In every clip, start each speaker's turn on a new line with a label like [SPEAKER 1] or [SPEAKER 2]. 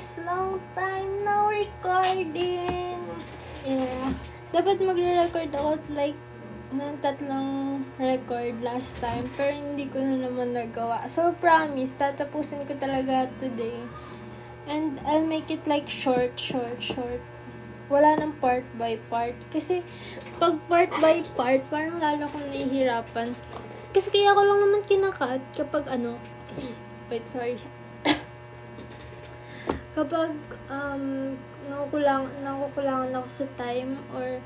[SPEAKER 1] guys! Long time no recording! Yeah. Dapat magre-record ako like ng tatlong record last time pero hindi ko na naman nagawa. So, promise, tatapusin ko talaga today. And I'll make it like short, short, short. Wala nang part by part. Kasi, pag part by part, parang lalo akong nahihirapan. Kasi kaya ko lang naman kinakat kapag ano, wait, sorry kapag um, nakukulang, nakukulangan ako sa time or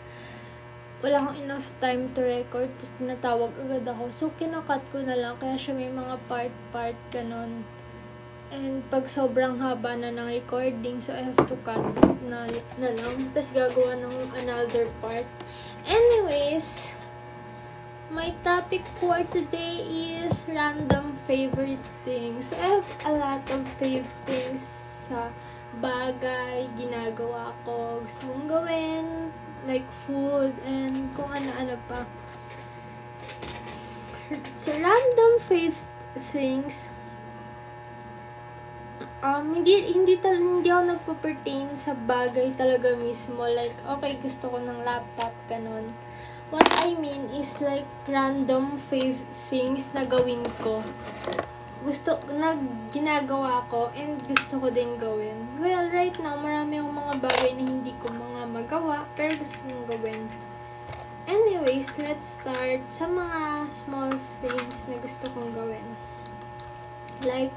[SPEAKER 1] wala akong enough time to record, tapos tinatawag agad ako. So, kinakat ko na lang. Kaya siya may mga part-part ganon. And pag sobrang haba na ng recording, so I have to cut na, na lang. Tapos gagawa ng another part. Anyways, my topic for today is random favorite things. So, I have a lot of favorite things sa bagay, ginagawa ko, gusto kong gawin, like food, and kung ano-ano pa. So, random fave things, um, hindi, hindi, tal hindi ako nagpa-pertain sa bagay talaga mismo. Like, okay, gusto ko ng laptop, ganun. What I mean is like random fave things na gawin ko gusto, na ginagawa ko and gusto ko din gawin. Well, right now, marami akong mga bagay na hindi ko mga magawa, pero gusto kong gawin. Anyways, let's start sa mga small things na gusto kong gawin. Like,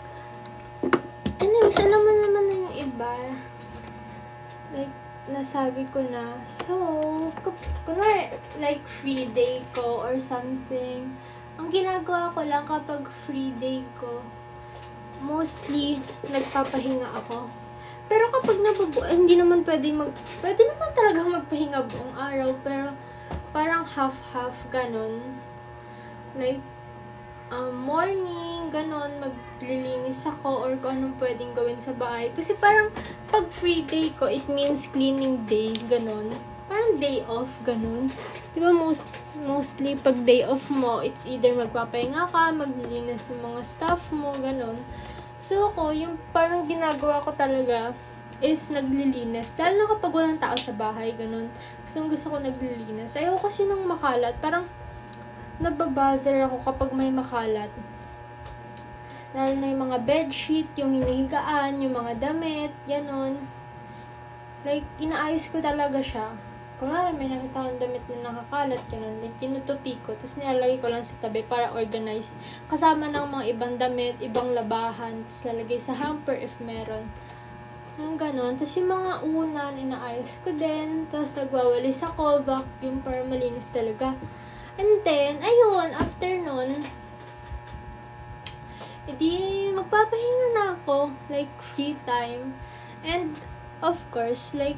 [SPEAKER 1] anyways, alam mo naman na yung iba. Like, nasabi ko na, so, kunwari, like, free day ko or something, ang ginagawa ko lang kapag free day ko, mostly, nagpapahinga ako. Pero kapag nabubu, hindi naman pwede mag, pwede naman talaga magpahinga buong araw, pero parang half-half ganon. Like, um, morning, ganon, maglilinis ako or kung anong pwedeng gawin sa bahay. Kasi parang pag free day ko, it means cleaning day, ganon parang day off, ganun. Di ba, most, mostly, pag day off mo, it's either magpapahinga ka, maglilinis ng mga stuff mo, ganun. So, ako, yung parang ginagawa ko talaga is naglilinis. Dahil na kapag walang tao sa bahay, ganun. Gusto gusto ko naglilinis. Ayoko kasi nang makalat. Parang, nababother ako kapag may makalat. Lalo na yung mga bedsheet, yung hinihigaan, yung mga damit, ganun. Like, inaayos ko talaga siya kunwari may nakita akong damit na nakakalat, ganun, like, tinutupi ko, tapos nilalagay ko lang sa tabi para organize. Kasama ng mga ibang damit, ibang labahan, tapos lalagay sa hamper if meron. Ang ganon. Tapos yung mga unan, inaayos ko din. Tapos nagwawalis ako, vacuum para malinis talaga. And then, ayun, after nun, edi magpapahinga na ako. Like, free time. And, of course, like,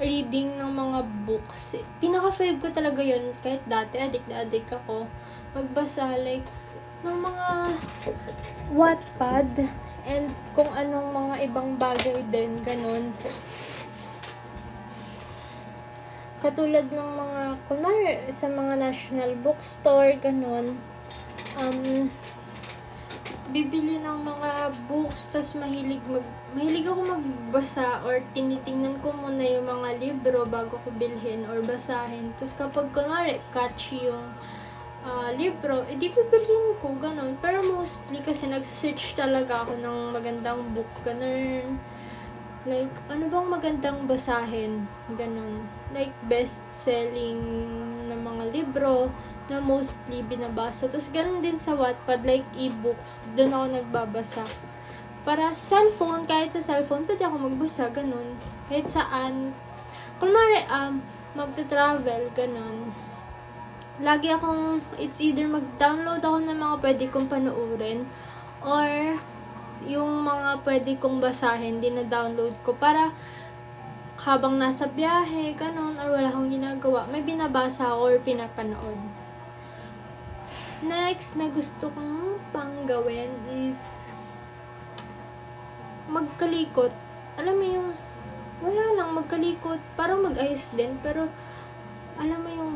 [SPEAKER 1] reading ng mga books. Pinaka-fave ko talaga yun. Kahit dati, adik na adik ako. Magbasa, like, ng mga Wattpad and kung anong mga ibang bagay din, ganun. Katulad ng mga, kunwari, sa mga national bookstore, ganun. Um, bibili ng mga books, tas mahilig mag, mahilig ako magbasa or tinitingnan ko muna yung mga libro bago ko bilhin or basahin. Tapos kapag kunwari catchy yung uh, libro, edi bibilhin ko, ganun. Pero mostly kasi nagsearch talaga ako ng magandang book, ganun. Like, ano bang magandang basahin? Ganun. Like, best-selling na mga libro na mostly binabasa. Tapos, ganun din sa Wattpad, like e-books. Doon ako nagbabasa. Para sa cellphone, kahit sa cellphone, pwede ako magbasa, ganun. Kahit saan. Kung mara, um, magta-travel, ganun. Lagi akong, it's either mag-download ako ng mga pwede kong panoorin, or yung mga pwede kong basahin, din na-download ko para habang nasa biyahe, ganun, or wala akong ginagawa, may binabasa ako or pinapanood. Next na gusto kong pang gawin is magkalikot. Alam mo yung wala lang magkalikot, parang mag-ayos din, pero alam mo yung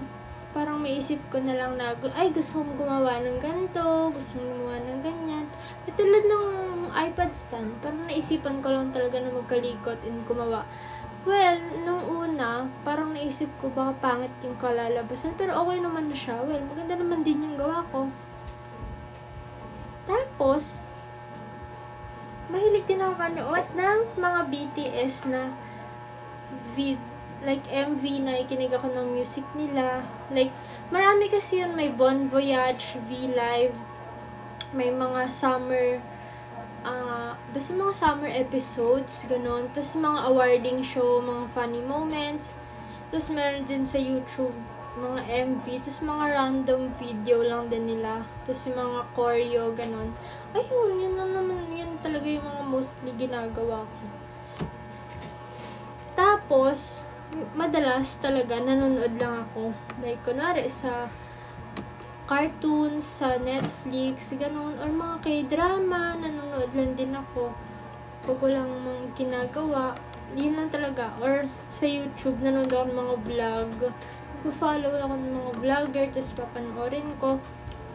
[SPEAKER 1] parang may isip ko na lang na, ay, gusto kong gumawa ng ganito, gusto kong gumawa ng ganyan. At tulad ng iPad stand, parang naisipan ko lang talaga na magkalikot and gumawa. Well, nung una, parang naisip ko baka pangit yung kalalabasan. Pero okay naman na siya. Well, maganda naman din yung gawa ko. Tapos, mahilig din ako manood ng mga BTS na vid like MV na ikinig ako ng music nila. Like, marami kasi yun. May Bon Voyage, V-Live, may mga summer, uh, basta mga summer episodes, ganon. Tapos mga awarding show, mga funny moments. Tapos meron din sa YouTube, mga MV. Tapos mga random video lang din nila. Tapos yung mga choreo, ganon. Ayun, yun lang naman, yun talaga yung mga mostly ginagawa ko. Tapos, madalas talaga nanonood lang ako. Like, kunwari sa cartoons, sa Netflix, ganun, or mga k-drama, nanonood lang din ako. Pag walang mga ginagawa, yun lang talaga. Or sa YouTube, nanonood ako ng mga vlog. follow ako ng mga vlogger, tapos papanoorin ko.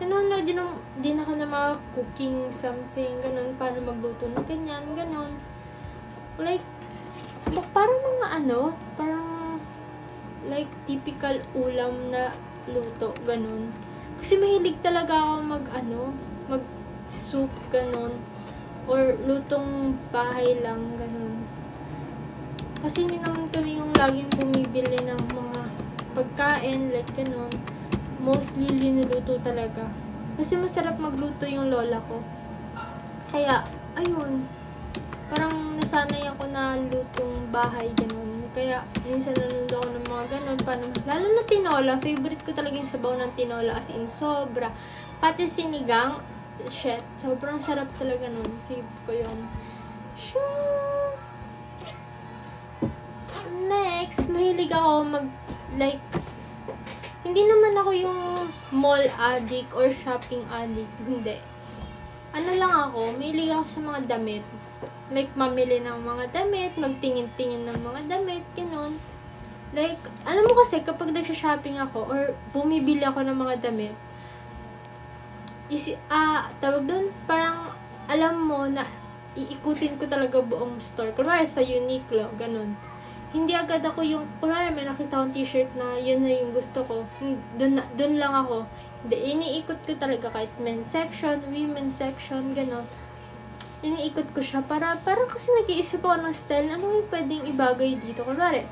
[SPEAKER 1] Nanonood din, din ako ng mga cooking something, ganun, paano magluto ng ganyan, ganun. Like, parang mga ano, parang like typical ulam na luto, ganun. Kasi mahilig talaga ako mag ano, mag soup, ganun. Or lutong bahay lang, ganun. Kasi hindi naman kami yung laging bumibili ng mga pagkain, like ganun. Mostly linuluto talaga. Kasi masarap magluto yung lola ko. Kaya, ayun, parang nasanay ako na lutong bahay, ganun. Kaya, minsan nanonood ako ng mga ganun. Paano, lalo na tinola. Favorite ko talaga yung sabaw ng tinola as in sobra. Pati sinigang, shit, sobrang sarap talaga nun. Favorite ko yun. Shoo! Next, mahilig ako mag, like, hindi naman ako yung mall addict or shopping addict. Hindi. Ano lang ako, mahilig ako sa mga damit Like, mamili ng mga damit, magtingin-tingin ng mga damit, ganun. Like, alam mo kasi, kapag nagsha-shopping ako, or bumibili ako ng mga damit, isi, ah, tawag doon, parang, alam mo na, iikutin ko talaga buong store. Kunwari, sa Uniqlo, ganun. Hindi agad ako yung, kunwari, may nakita akong t-shirt na yun na yung gusto ko. Doon, doon lang ako. Hindi, iniikot ko talaga kahit men's section, women's section, ganun iniikot ko siya para, para kasi nag-iisip ako ng style, ano yung pwedeng ibagay dito. Kunwari,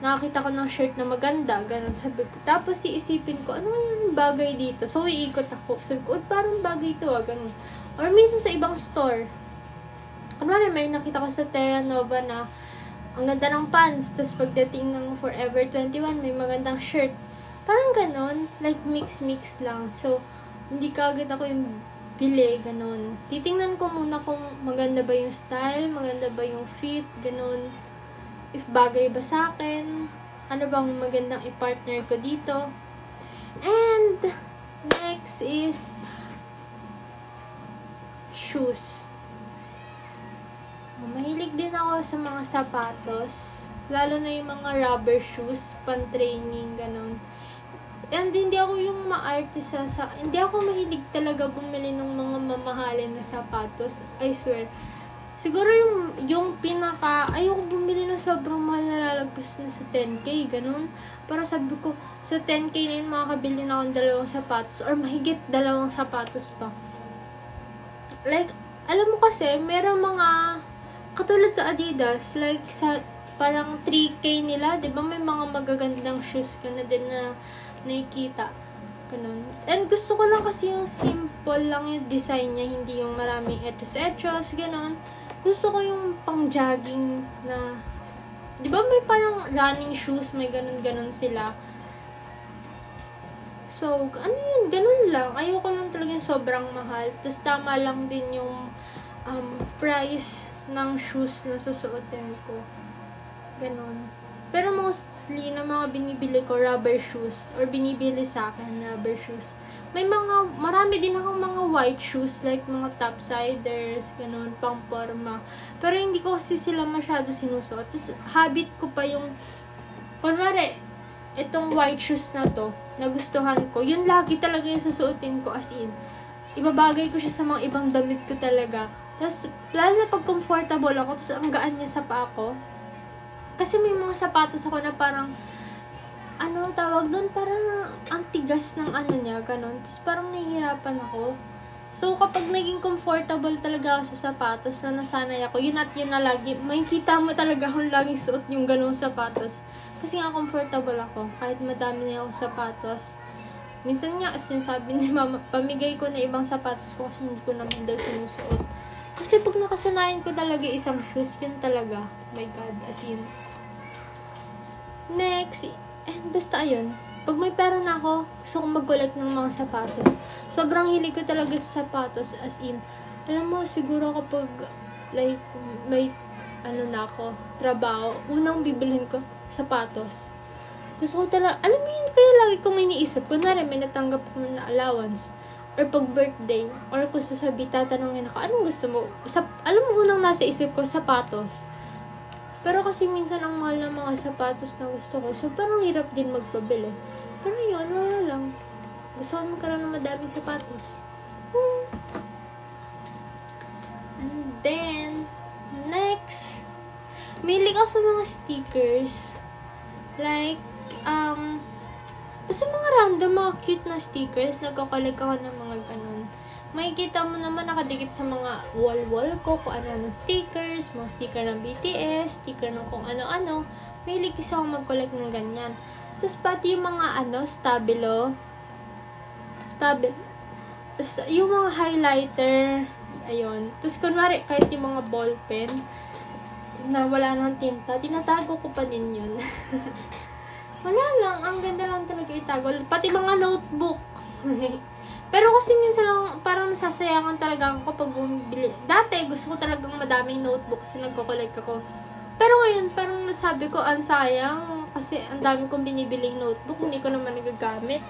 [SPEAKER 1] nakakita ko ng shirt na maganda, ganun sabi ko. Tapos iisipin ko, ano yung bagay dito? So, iikot ako. Sabi ko, parang bagay ito ah, ganun. Or minsan sa ibang store. Kunwari, may nakita ko sa Terra Nova na ang ganda ng pants, tapos pagdating ng Forever 21, may magandang shirt. Parang ganun, like mix-mix lang. So, hindi kagad ako yung bili, ganun. Titingnan ko muna kung maganda ba yung style, maganda ba yung fit, ganun. If bagay ba sa akin, ano bang magandang i-partner ko dito. And, next is shoes. Mahilig din ako sa mga sapatos. Lalo na yung mga rubber shoes, pan-training, ganun. And hindi ako yung maarte sa, sa hindi ako mahilig talaga bumili ng mga mamahalin na sapatos. I swear. Siguro yung, yung pinaka, ayoko bumili ng sobrang mahal na lalagpas na sa 10k, ganun. Para sabi ko, sa 10k na yun, makakabili na akong dalawang sapatos or mahigit dalawang sapatos pa. Like, alam mo kasi, merong mga, katulad sa Adidas, like sa parang 3k nila, di ba may mga magagandang shoes ka na din na nakikita. Ganun. And gusto ko lang kasi yung simple lang yung design niya, hindi yung maraming etos-etos, ganun. Gusto ko yung pang-jogging na, di ba may parang running shoes, may ganun-ganun sila. So, ano yun, ganun lang. Ayoko lang talaga yung sobrang mahal. Tapos tama lang din yung um, price ng shoes na susuotin ko. Ganun. Pero mostly na mga binibili ko rubber shoes or binibili sa akin rubber shoes. May mga, marami din akong mga white shoes like mga topsiders, ganun, pang forma. Pero hindi ko kasi sila masyado sinusuot. Tapos habit ko pa yung, kunwari, itong white shoes na to, nagustuhan ko, yun lagi talaga yung susuotin ko as in ibabagay ko siya sa mga ibang damit ko talaga. Tapos, lalo na pag comfortable ako, tapos ang gaan niya sa paa ko. Kasi may mga sapatos ako na parang, ano tawag doon, parang ang tigas ng ano niya, ganun. Tapos parang nahihirapan ako. So, kapag naging comfortable talaga ako sa sapatos na nasanay ako, yun at yun na lagi, may kita mo talaga akong lagi suot yung ganong sapatos. Kasi nga comfortable ako, kahit madami na akong sapatos. Minsan nga, sinasabi ni mama, pamigay ko na ibang sapatos ko kasi hindi ko naman daw sinusuot. Kasi pag nakasanayan ko talaga isang shoes, yun talaga. My God, as in. Next, and basta ayun, pag may pera na ako, gusto kong mag-collect ng mga sapatos. Sobrang hilig ko talaga sa sapatos, as in, alam mo, siguro kapag, like, may, ano na ako, trabaho, unang bibilhin ko, sapatos. Gusto ko talaga, alam mo yun, kaya lagi kong iniisip, kunwari may natanggap ko na allowance, or pag birthday, or kung sasabi, tatanungin ako, anong gusto mo? Sa, alam mo, unang nasa isip ko, sapatos. Pero kasi minsan ang mahal ng mga sapatos na gusto ko. So, parang hirap din magpabili. Pero yun, wala lang. Gusto ko magkaroon ng madaming sapatos. And then, next, Milig ako sa mga stickers. Like, um, basta mga random, mga cute na stickers. Nagkakoleg ako ng mga ganun makikita mo naman nakadikit sa mga wall-wall ko kung ano-ano stickers, mga sticker ng BTS, sticker ng kung ano-ano. May kasi ako mag-collect ng ganyan. Tapos pati yung mga ano, stabilo, stabilo, yung mga highlighter, ayun. Tapos kunwari, kahit yung mga ball pen, na wala ng tinta, tinatago ko pa din yun. wala lang, ang ganda lang talaga itago. Pati mga notebook. Pero kasi minsan lang, parang nasasayangan talaga ako kapag bumibili. Dati, gusto ko talagang madaming notebook kasi nagko-collect ako. Pero ngayon, parang nasabi ko, ang sayang. Kasi ang dami kong binibiling notebook, hindi ko naman nagagamit.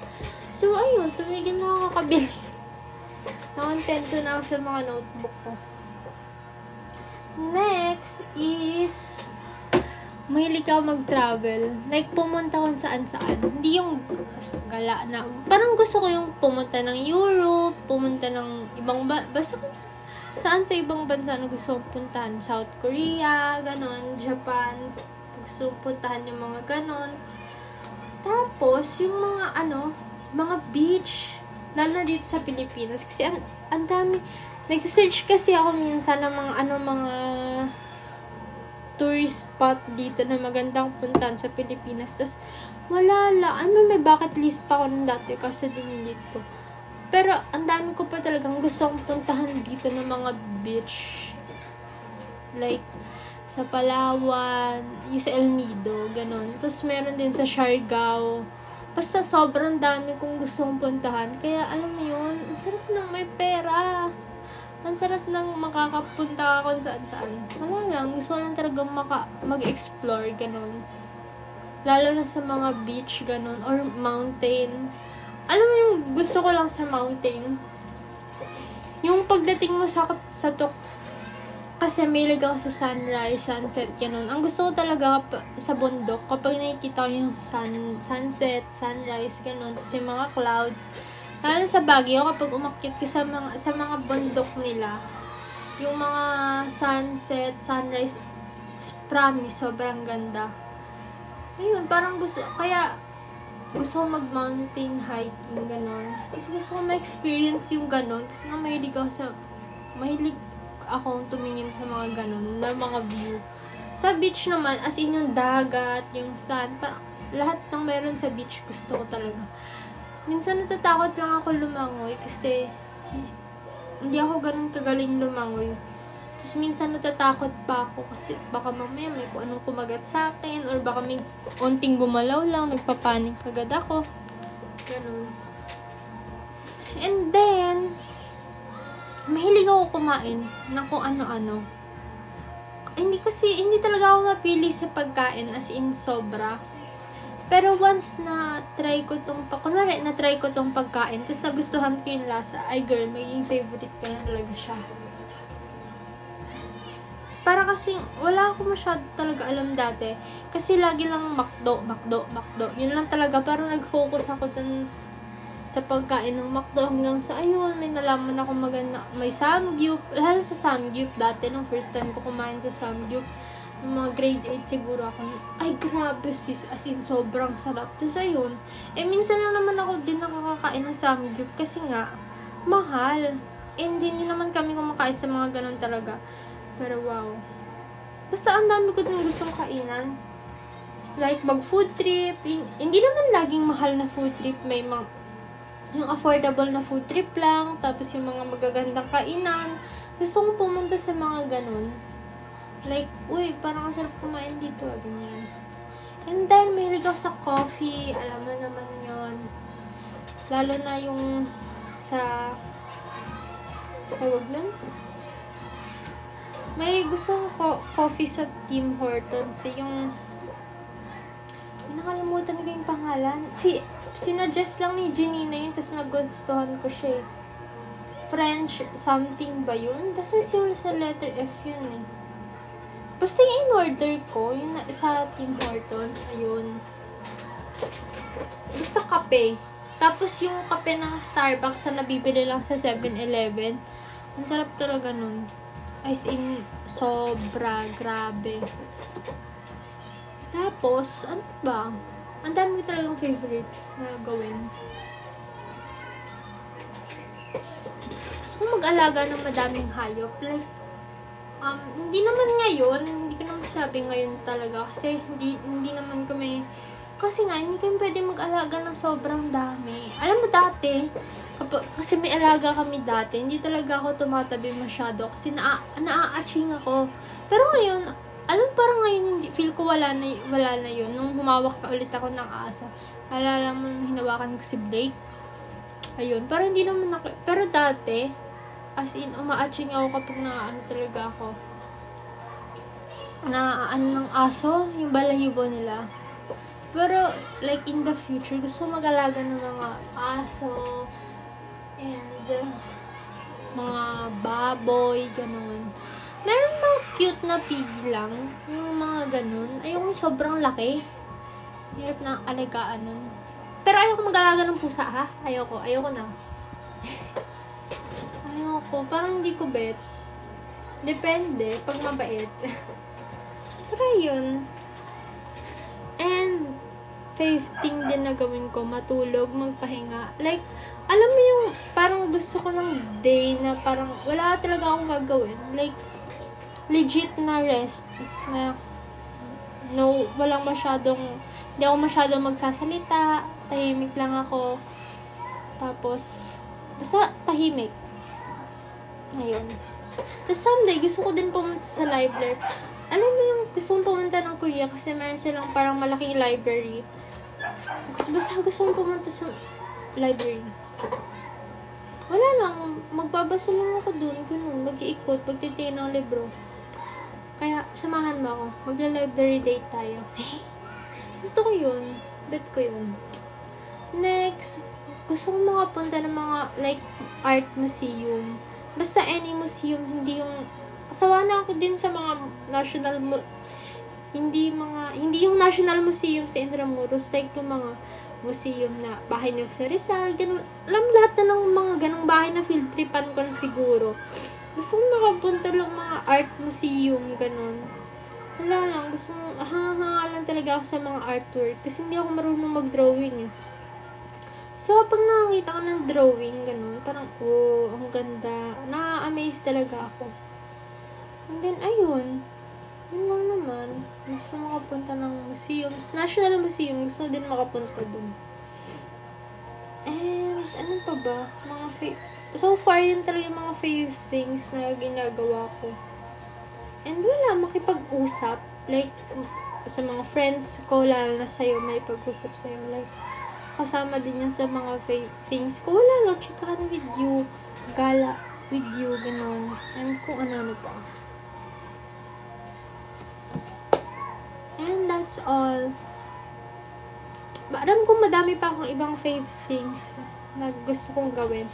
[SPEAKER 1] So, ayun, tumigil na ako kabili. Nakontento na ako sa mga notebook ko. Next is mahilig ako mag-travel. Like, pumunta kung saan-saan. Hindi yung gala na. Parang gusto ko yung pumunta ng Europe, pumunta ng ibang ba basta kung saan, saan sa ibang bansa na gusto kong puntahan. South Korea, ganon, Japan. Gusto kong puntahan yung mga ganon. Tapos, yung mga ano, mga beach. Lalo na dito sa Pilipinas. Kasi ang, ang dami. Nagsisearch kasi ako minsan ng mga ano, mga tourist spot dito na magandang puntahan sa Pilipinas. Tapos, wala lang. Ano may bucket list pa ako nung dati kasi dinilit ko. Pero, ang dami ko pa talagang gusto kong puntahan dito ng mga beach. Like, sa Palawan, yung sa El Nido, ganun. Tapos, meron din sa Siargao. Basta sobrang dami kong gustong puntahan. Kaya, alam mo yun, ang sarap nang may pera ang sarap nang makakapunta ka kung saan saan. Wala lang, gusto lang talaga maka, mag-explore, ganun. Lalo na sa mga beach, ganun, or mountain. Alam mo yung gusto ko lang sa mountain? Yung pagdating mo sa, sa tok, kasi may ako sa sunrise, sunset, ganun. Ang gusto ko talaga sa bundok, kapag nakikita ko yung sun, sunset, sunrise, ganun, tapos yung mga clouds, Lalo sa Baguio, kapag umakyat ka sa mga, sa mga bundok nila, yung mga sunset, sunrise, promise, sobrang ganda. Ayun, parang gusto, kaya, gusto ko mag-mountain hiking, ganon. Kasi gusto ko ma-experience yung ganon. Kasi nga mahilig ako sa, mahilig akong tumingin sa mga ganon, na mga view. Sa beach naman, as in yung dagat, yung sun, parang lahat ng meron sa beach gusto ko talaga minsan natatakot lang ako lumangoy kasi hindi ako ganun kagaling lumangoy. Tapos minsan natatakot pa ako kasi baka mamaya may kung anong kumagat sa akin or baka may onting gumalaw lang, nagpapanik agad ako. Ganun. And then, mahilig ako kumain ng kung ano-ano. Hindi kasi, hindi talaga ako mapili sa pagkain as in sobra. Pero once na try ko tong, kunwari na try ko tong pagkain, tapos nagustuhan ko yung lasa, ay girl, magiging favorite ko na talaga siya. Para kasi, wala ako masyado talaga alam dati. Kasi lagi lang makdo, makdo, makdo. Yun lang talaga, parang nag-focus ako dun sa pagkain ng McDo hanggang sa ayun, may nalaman ako maganda, may Samgyup, lalo sa Samgyup dati, nung first time ko kumain sa Samgyup, mga grade 8 siguro ako, ay grabe sis, as in sobrang sarap. Tapos ayun, eh minsan lang naman ako din nakakakain ng Samgyup kasi nga, mahal. Eh, hindi, hindi naman kami kumakain sa mga ganun talaga. Pero wow. Basta ang dami ko din gustong kainan. Like, mag food trip. Hindi naman laging mahal na food trip. May mga, yung affordable na food trip lang. Tapos yung mga magagandang kainan. Gusto kong pumunta sa mga ganun. Like, uy, parang ang sarap kumain dito. Ah, ganyan. And then, may ako sa coffee. Alam mo naman yon Lalo na yung sa tawag nun? May gusto ko coffee sa Tim Hortons. Yung nakalimutan ko yung pangalan. Si, sinuggest lang ni Janina yun, tapos nagustuhan ko siya eh. French something ba yun? Basta siya sa letter F yun eh. Basta yung in-order ko, yun sa Tim Hortons, ayun. Basta kape. Tapos yung kape ng Starbucks na nabibili lang sa 7-Eleven, ang sarap talaga nun. As in, sobra, grabe. Tapos, ano ba? Ang dami ko talagang favorite na gawin. Gusto mag-alaga ng madaming hayop. Like, um, hindi naman ngayon, hindi ko naman sabi ngayon talaga. Kasi, hindi, hindi naman kami kasi nga, hindi kami pwede mag-alaga ng sobrang dami. Alam mo dati, kasi may alaga kami dati, hindi talaga ako tumatabi masyado kasi na, naa-aching ako. Pero ngayon, alam parang ngayon hindi feel ko wala na wala na yun nung humawak ka ulit ako ng aso. Alala mo hinawakan ko si Blake. Ayun, parang hindi naman ako pero dati as in umaaching ako kapag na ano talaga ako na ano ng aso, yung balahibo nila. Pero, like, in the future, gusto mag-alaga ng mga aso, and uh, mga baboy, ganun. Meron mga cute na pig lang, yung mga ganun. Ayoko sobrang laki. Hirap na alagaan nun. Pero ayoko mag-alaga ng pusa, ha? Ayoko, ayoko na. ayoko, parang hindi ko bet. Depende, pag mabait. Pero yun. And, fifth thing din na gawin ko, matulog, magpahinga. Like, alam mo yung, parang gusto ko ng day na parang wala talaga akong gagawin. Like, legit na rest. Na, no, walang masyadong, hindi ako masyadong magsasalita. Tahimik lang ako. Tapos, basta tahimik. Ayun. Tapos someday, gusto ko din pumunta sa library. Alam mo yung gusto kong pumunta ng Korea kasi meron silang parang malaking library gusto, basta gusto kong pumunta sa library. Wala lang, magbabasa lang ako dun, ganun, mag-iikot, pagtitingin ng libro. Kaya, samahan mo ako. Magla-library date tayo. gusto ko yun. Bet ko yun. Next, gusto kong makapunta ng mga, like, art museum. Basta any museum, hindi yung, sawa na ako din sa mga national mu- hindi mga, hindi yung National Museum sa Intramuros, like yung mga museum na bahay ni Jose Rizal, ganun. Alam lahat na ng mga ganong bahay na field tripan ko na siguro. Gusto mo makapunta lang mga art museum, ganun. Wala lang, gusto mo, hanga lang talaga ako sa mga artwork kasi hindi ako marunong mag-drawing eh. So, pag nakakita ko ng drawing, ganun, parang, oh, ang ganda. Na-amaze talaga ako. And then, ayun, yun lang naman. Gusto makapunta ng museums. National Museum. Gusto din makapunta dun. And, ano pa ba? Mga fa- So far, yun talaga yung mga favorite things na ginagawa ko. And wala, makipag-usap. Like, sa mga friends ko, lalo na sa'yo, may pag-usap sa'yo. Like, kasama din yan sa mga fa- things ko. Wala lang, chika ka with you, gala with you, ganun. And kung ano-ano pa. And that's all. Alam ko madami pa akong ibang fave things na gusto kong gawin.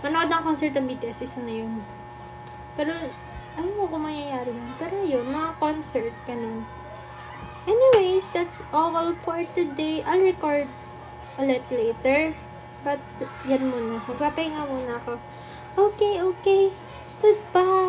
[SPEAKER 1] Manood ng concert ng BTS, isa na yun. Pero, ano mo kung mangyayari yun. Pero yun, mga concert, ganun. Anyways, that's all for today. I'll record ulit later. But, yan muna. Magpapahinga muna ako. Okay, okay. Goodbye!